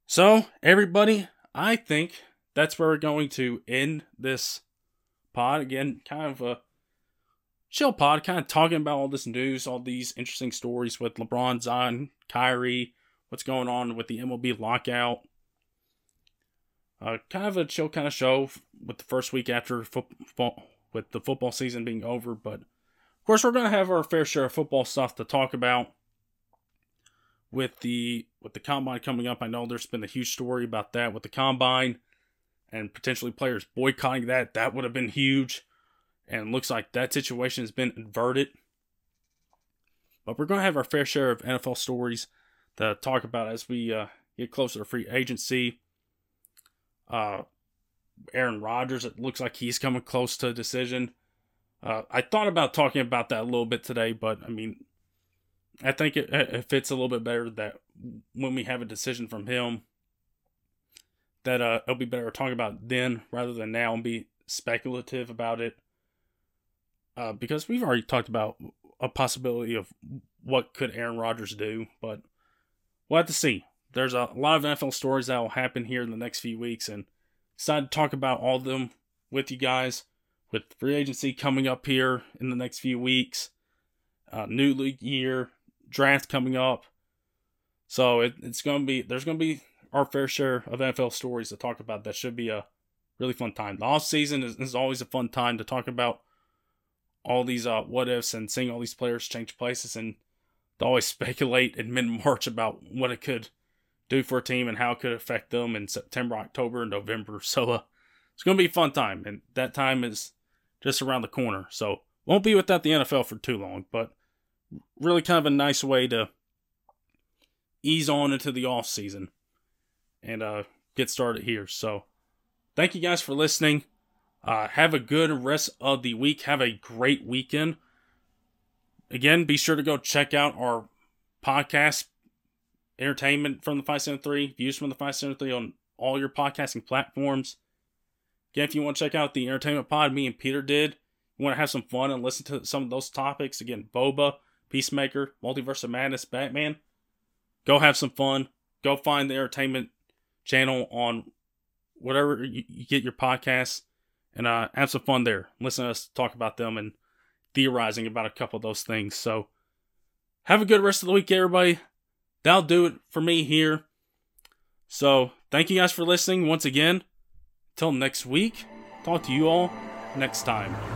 So, everybody, I think that's where we're going to end this pod. Again, kind of a chill pod, kind of talking about all this news, all these interesting stories with LeBron, Zion, Kyrie, what's going on with the MLB lockout. Uh, kind of a chill kind of show with the first week after football, with the football season being over. But of course, we're going to have our fair share of football stuff to talk about with the with the combine coming up. I know there's been a huge story about that with the combine and potentially players boycotting that. That would have been huge. And looks like that situation has been averted. But we're going to have our fair share of NFL stories to talk about as we uh, get closer to free agency. Uh, Aaron Rodgers, it looks like he's coming close to a decision. Uh, I thought about talking about that a little bit today, but I mean, I think it, it fits a little bit better that when we have a decision from him, that uh, it'll be better to talk about then rather than now and be speculative about it. Uh, because we've already talked about a possibility of what could Aaron Rodgers do, but we'll have to see. There's a lot of NFL stories that will happen here in the next few weeks, and decided to talk about all of them with you guys. With free agency coming up here in the next few weeks, uh, new league year, draft coming up. So it, it's going to be, there's going to be our fair share of NFL stories to talk about. That should be a really fun time. The off season is, is always a fun time to talk about all these uh, what ifs and seeing all these players change places and to always [laughs] speculate in mid March about what it could do for a team and how it could affect them in September, October, and November. [laughs] So uh, it's going to be a fun time, and that time is just around the corner. So won't be without the NFL for too long, but really kind of a nice way to ease on into the off season and uh, get started here. So thank you guys for listening. Uh, have a good rest of the week. Have a great weekend. again, be sure to go check out our podcast, Entertainment from the 573, Views from the 573 on all your podcasting platforms. Again, if you want to check out the Entertainment Pod me and Peter did, you want to have some fun and listen to some of those topics, again, Boba, Peacemaker, Multiverse of Madness, Batman, go have some fun. Go find the Entertainment channel on whatever you, you get your podcasts and uh, have some fun there. Listen to us talk about them and theorizing about a couple of those things. So have a good rest of the week, everybody. That'll do it for me here. So thank you guys for listening once again. Until next week, talk to you all next time.